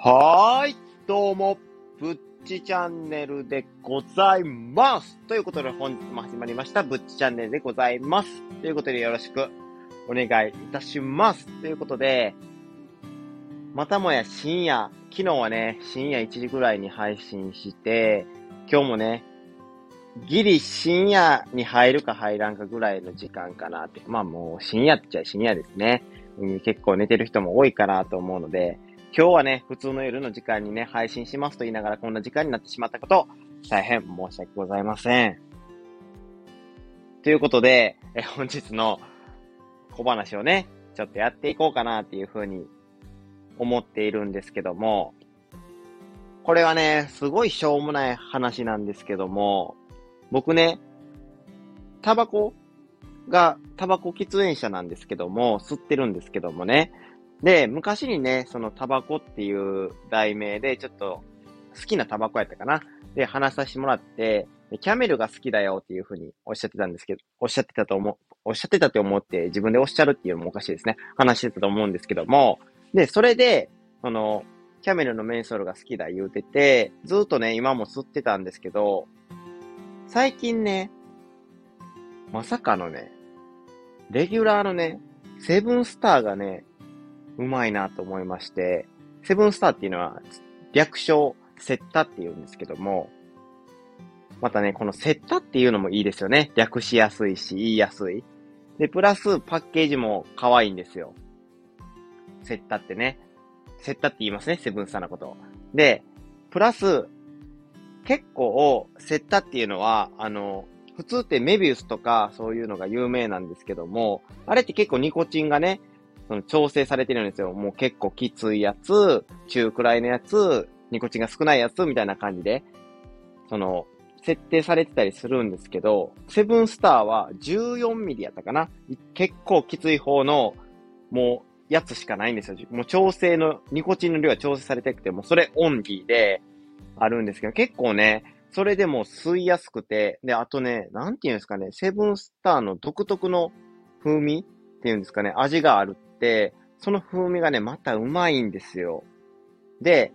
はーい、どうも、ぶっちチャンネルでございます。ということで本日も始まりました、ぶっちチャンネルでございます。ということでよろしくお願いいたします。ということで、またもや深夜、昨日はね、深夜1時ぐらいに配信して、今日もね、ギリ深夜に入るか入らんかぐらいの時間かなって。まあもう深夜っちゃ深夜ですね。結構寝てる人も多いかなと思うので、今日はね、普通の夜の時間にね、配信しますと言いながらこんな時間になってしまったこと、大変申し訳ございません。ということで、え本日の小話をね、ちょっとやっていこうかなっていうふうに思っているんですけども、これはね、すごいしょうもない話なんですけども、僕ね、タバコが、タバコ喫煙者なんですけども、吸ってるんですけどもね。で、昔にね、そのタバコっていう題名で、ちょっと好きなタバコやったかな。で、話させてもらって、キャメルが好きだよっていうふうにおっしゃってたんですけど、おっしゃってたと思う、おっしゃってたと思って自分でおっしゃるっていうのもおかしいですね。話してたと思うんですけども、で、それで、その、キャメルのメンソールが好きだ言うてて、ずっとね、今も吸ってたんですけど、最近ね、まさかのね、レギュラーのね、セブンスターがね、うまいなと思いまして、セブンスターっていうのは、略称、セッタって言うんですけども、またね、このセッタっていうのもいいですよね。略しやすいし、言いやすい。で、プラスパッケージも可愛いんですよ。セッタってね。セッタって言いますね、セブンスターのこと。で、プラス、結構、セッタっていうのは、あの、普通ってメビウスとかそういうのが有名なんですけども、あれって結構ニコチンがね、その調整されてるんですよ。もう結構きついやつ、中くらいのやつ、ニコチンが少ないやつみたいな感じで、その、設定されてたりするんですけど、セブンスターは14ミリやったかな結構きつい方の、もう、やつしかないんですよ。もう調整の、ニコチンの量は調整されてくて、もうそれオンリーで、あるんですけど、結構ね、それでも吸いやすくて、で、あとね、なんていうんですかね、セブンスターの独特の風味っていうんですかね、味があるて、その風味がね、またうまいんですよ。で、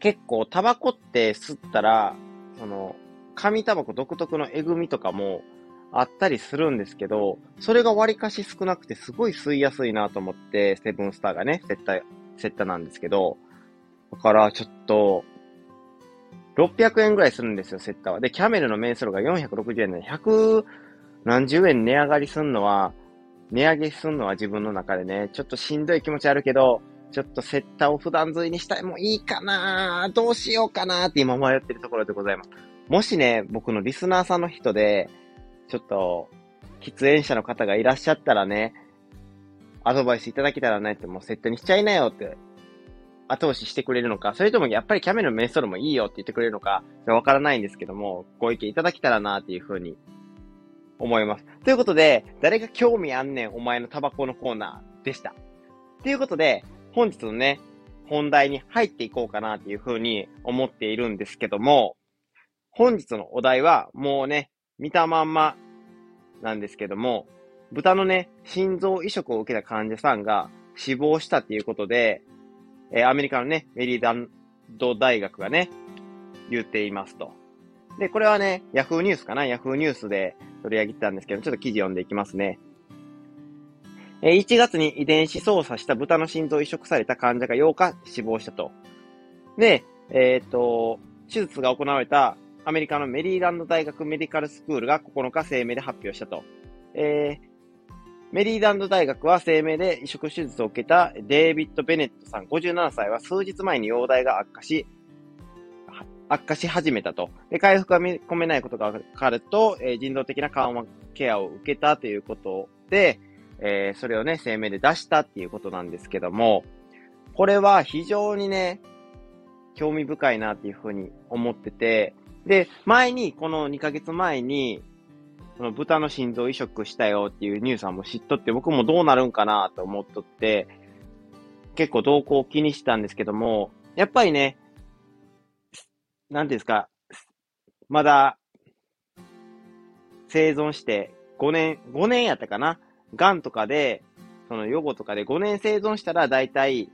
結構タバコって吸ったら、その、紙タバコ独特のえぐみとかもあったりするんですけど、それが割かし少なくてすごい吸いやすいなと思って、セブンスターがね、セッタ、セッタなんですけど、だからちょっと、600円ぐらいするんですよ、セッタは。で、キャメルのメンソールが460円で、100何十円値上がりすんのは、値上げすんのは自分の中でね、ちょっとしんどい気持ちあるけど、ちょっとセッターを普段釣りにしたいもいいかなどうしようかなって今迷ってるところでございます。もしね、僕のリスナーさんの人で、ちょっと、喫煙者の方がいらっしゃったらね、アドバイスいただけたらねって、もうセットにしちゃいなよって後押ししてくれるのか、それともやっぱりキャメルのメンソールもいいよって言ってくれるのか、わからないんですけども、ご意見いただけたらなっていうふうに思います。ということで、誰が興味あんねん、お前のタバコのコーナーでした。ということで、本日のね、本題に入っていこうかなっていうふうに思っているんですけども、本日のお題はもうね、見たまんまなんですけども、豚のね、心臓移植を受けた患者さんが死亡したっていうことで、えー、アメリカのね、メリーランド大学がね、言っていますと。で、これはね、ヤフーニュースかな？ヤフーニュースで取り上げてたんですけど、ちょっと記事読んでいきますね。えー、1月に遺伝子操作した豚の心臓移植された患者が8日死亡したと。で、えっ、と、手術が行われたアメリカのメリーランド大学メディカルスクールが9日声明で発表したと。えー、メリーランド大学は声明で移植手術を受けたデイビッド・ベネットさん57歳は数日前に容体が悪化し、悪化し始めたと。で、回復が見込めないことが分かると、えー、人道的な緩和ケアを受けたということで、えー、それをね、声明で出したっていうことなんですけども、これは非常にね、興味深いなっていうふうに思ってて、で、前に、この2ヶ月前に、その豚の心臓移植したよっていうニュースはも知っとって、僕もどうなるんかなと思っとって、結構動向を気にしてたんですけども、やっぱりね、なんですか、まだ、生存して5年、5年やったかな？癌とかで、その予後とかで5年生存したら大体、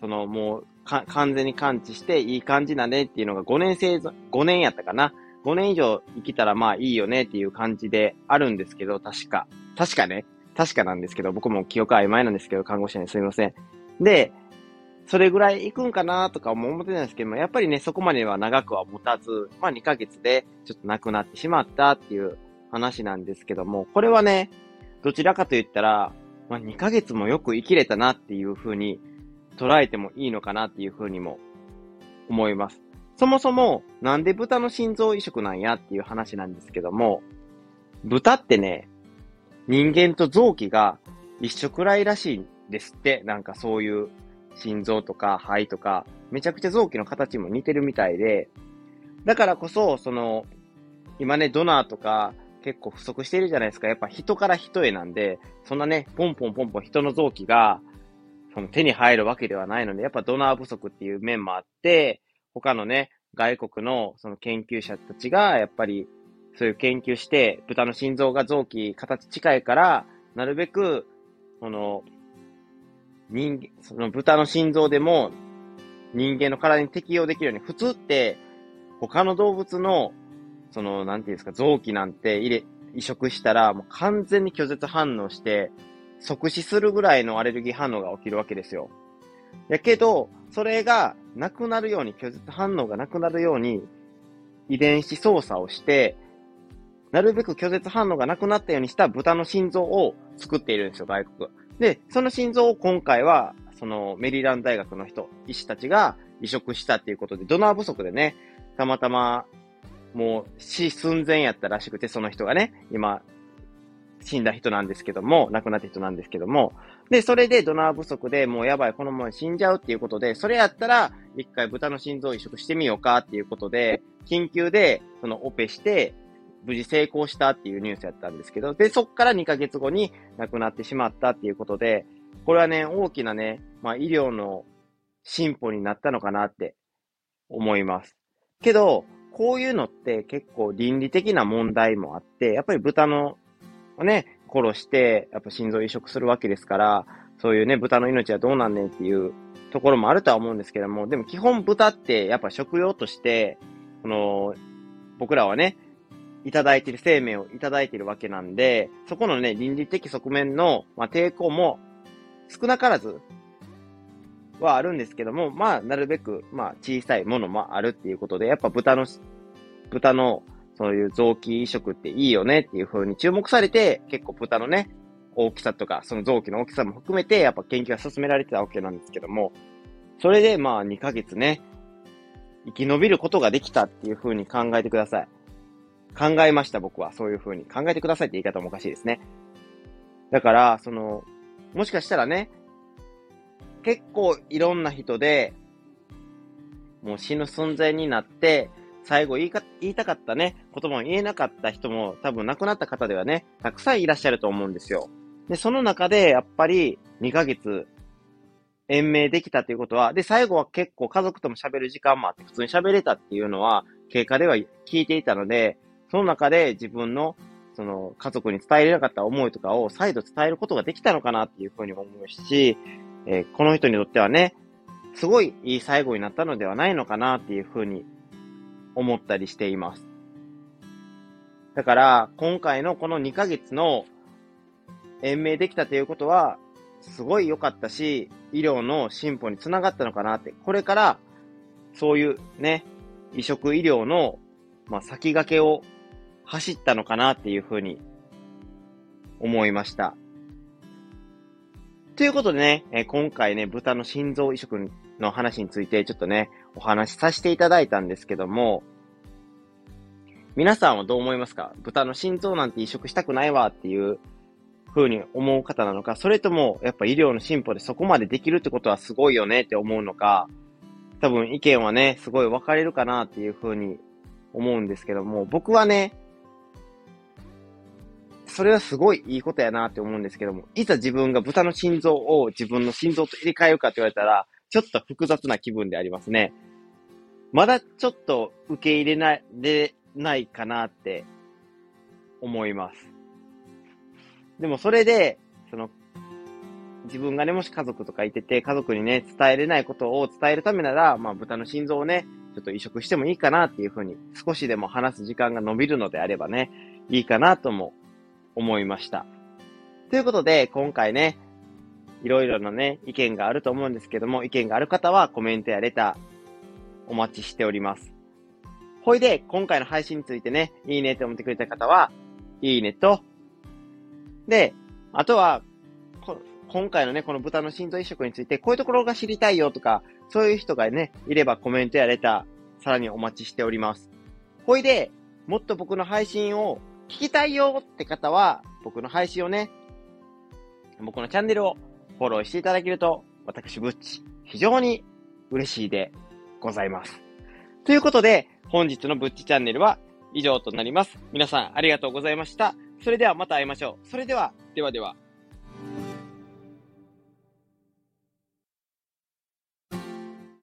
そのもう完全に完治していい感じだねっていうのが5年生存、5年やったかな？5年以上生きたらまあいいよねっていう感じであるんですけど、確か。確かね。確かなんですけど、僕も記憶曖昧なんですけど、看護師にすみません。で、それぐらい行くんかなとかも思ってたんですけども、やっぱりね、そこまでは長くは持たず、まあ2ヶ月でちょっと亡くなってしまったっていう話なんですけども、これはね、どちらかと言ったら、まあ2ヶ月もよく生きれたなっていう風に捉えてもいいのかなっていう風にも思います。そもそも、なんで豚の心臓移植なんやっていう話なんですけども、豚ってね、人間と臓器が一緒くらいらしいんですって、なんかそういう心臓とか肺とか、めちゃくちゃ臓器の形も似てるみたいで、だからこそ、その、今ね、ドナーとか結構不足してるじゃないですか。やっぱ人から人へなんで、そんなね、ポンポンポンポン人の臓器が、その手に入るわけではないので、やっぱドナー不足っていう面もあって、他のね、外国のその研究者たちが、やっぱりそういう研究して、豚の心臓が臓器形近いから、なるべく、その、人間、その豚の心臓でも人間の体に適用できるように、普通って他の動物の、その、なんていうんですか、臓器なんて入れ、移植したらもう完全に拒絶反応して、即死するぐらいのアレルギー反応が起きるわけですよ。やけど、それがなくなるように、拒絶反応がなくなるように、遺伝子操作をして、なるべく拒絶反応がなくなったようにした豚の心臓を作っているんですよ、外国。で、その心臓を今回は、そのメリーラン大学の人、医師たちが移植したっていうことで、ドナー不足でね、たまたま、もう死寸前やったらしくて、その人がね、今、死んだ人なんですけども、亡くなった人なんですけども、で、それでドナー不足でもうやばい、このまま死んじゃうっていうことで、それやったら、一回豚の心臓移植してみようかっていうことで、緊急で、そのオペして、無事成功したっていうニュースやったんですけど、で、そっから2ヶ月後に亡くなってしまったっていうことで、これはね、大きなね、まあ医療の進歩になったのかなって思います。けど、こういうのって結構倫理的な問題もあって、やっぱり豚のね、殺して、やっぱ心臓移植するわけですから、そういうね、豚の命はどうなんねんっていうところもあるとは思うんですけども、でも基本豚ってやっぱ食用として、この、僕らはね、いただいている生命をいただいているわけなんで、そこのね、倫理的側面の、まあ、抵抗も少なからずはあるんですけども、まあ、なるべく、まあ、小さいものもあるっていうことで、やっぱ豚の、豚の、そういう臓器移植っていいよねっていう風に注目されて、結構豚のね、大きさとか、その臓器の大きさも含めて、やっぱ研究が進められてたわけなんですけども、それでまあ2ヶ月ね、生き延びることができたっていう風に考えてください。考えました、僕は。そういう風に。考えてくださいって言い方もおかしいですね。だから、その、もしかしたらね、結構いろんな人で、もう死ぬ寸前になって、最後言いか、言いたかったね、言葉も言えなかった人も多分亡くなった方ではね、たくさんいらっしゃると思うんですよ。で、その中でやっぱり2ヶ月延命できたということは、で、最後は結構家族とも喋る時間もあって普通に喋れたっていうのは経過では聞いていたので、その中で自分のその家族に伝えれなかった思いとかを再度伝えることができたのかなっていうふうに思うし、えー、この人にとってはね、すごいいい最後になったのではないのかなっていうふうに思ったりしています。だから、今回のこの2ヶ月の延命できたということは、すごい良かったし、医療の進歩につながったのかなって、これから、そういうね、移植医療の、まあ、先駆けを走ったのかなっていうふうに思いました。ということでね、え今回ね、豚の心臓移植の話についてちょっとね、お話しさせていただいたんですけども、皆さんはどう思いますか？豚の心臓なんて移植したくないわっていう風に思う方なのか、それともやっぱ医療の進歩でそこまでできるってことはすごいよねって思うのか、多分意見はね、すごい分かれるかなっていう風に思うんですけども、僕はね、それはすごいいいことやなって思うんですけども、いざ自分が豚の心臓を自分の心臓と入れ替えるかって言われたら、ちょっと複雑な気分でありますね。まだちょっと受け入れな、れないかなって思います。でもそれで、その、自分がね、もし家族とかいてて、家族にね、伝えれないことを伝えるためなら、まあ、豚の心臓をね、ちょっと移植してもいいかなっていうふうに、少しでも話す時間が伸びるのであればね、いいかなとも思いました。ということで、今回ね、いろいろなね、意見があると思うんですけども、意見がある方はコメントやレター、お待ちしております。ほいで、今回の配信についてね、いいねって思ってくれた方は、いいねと、で、あとは、今回のね、この豚の心臓移植について、こういうところが知りたいよとか、そういう人がね、いればコメントやレター、さらにお待ちしております。ほいで、もっと僕の配信を聞きたいよって方は、僕の配信をね、僕のチャンネルをフォローしていただけると、私、ブッチ、非常に嬉しいでございます。ということで、本日のブッチチャンネルは以上となります。皆さんありがとうございました。それではまた会いましょう。それでは、ではでは。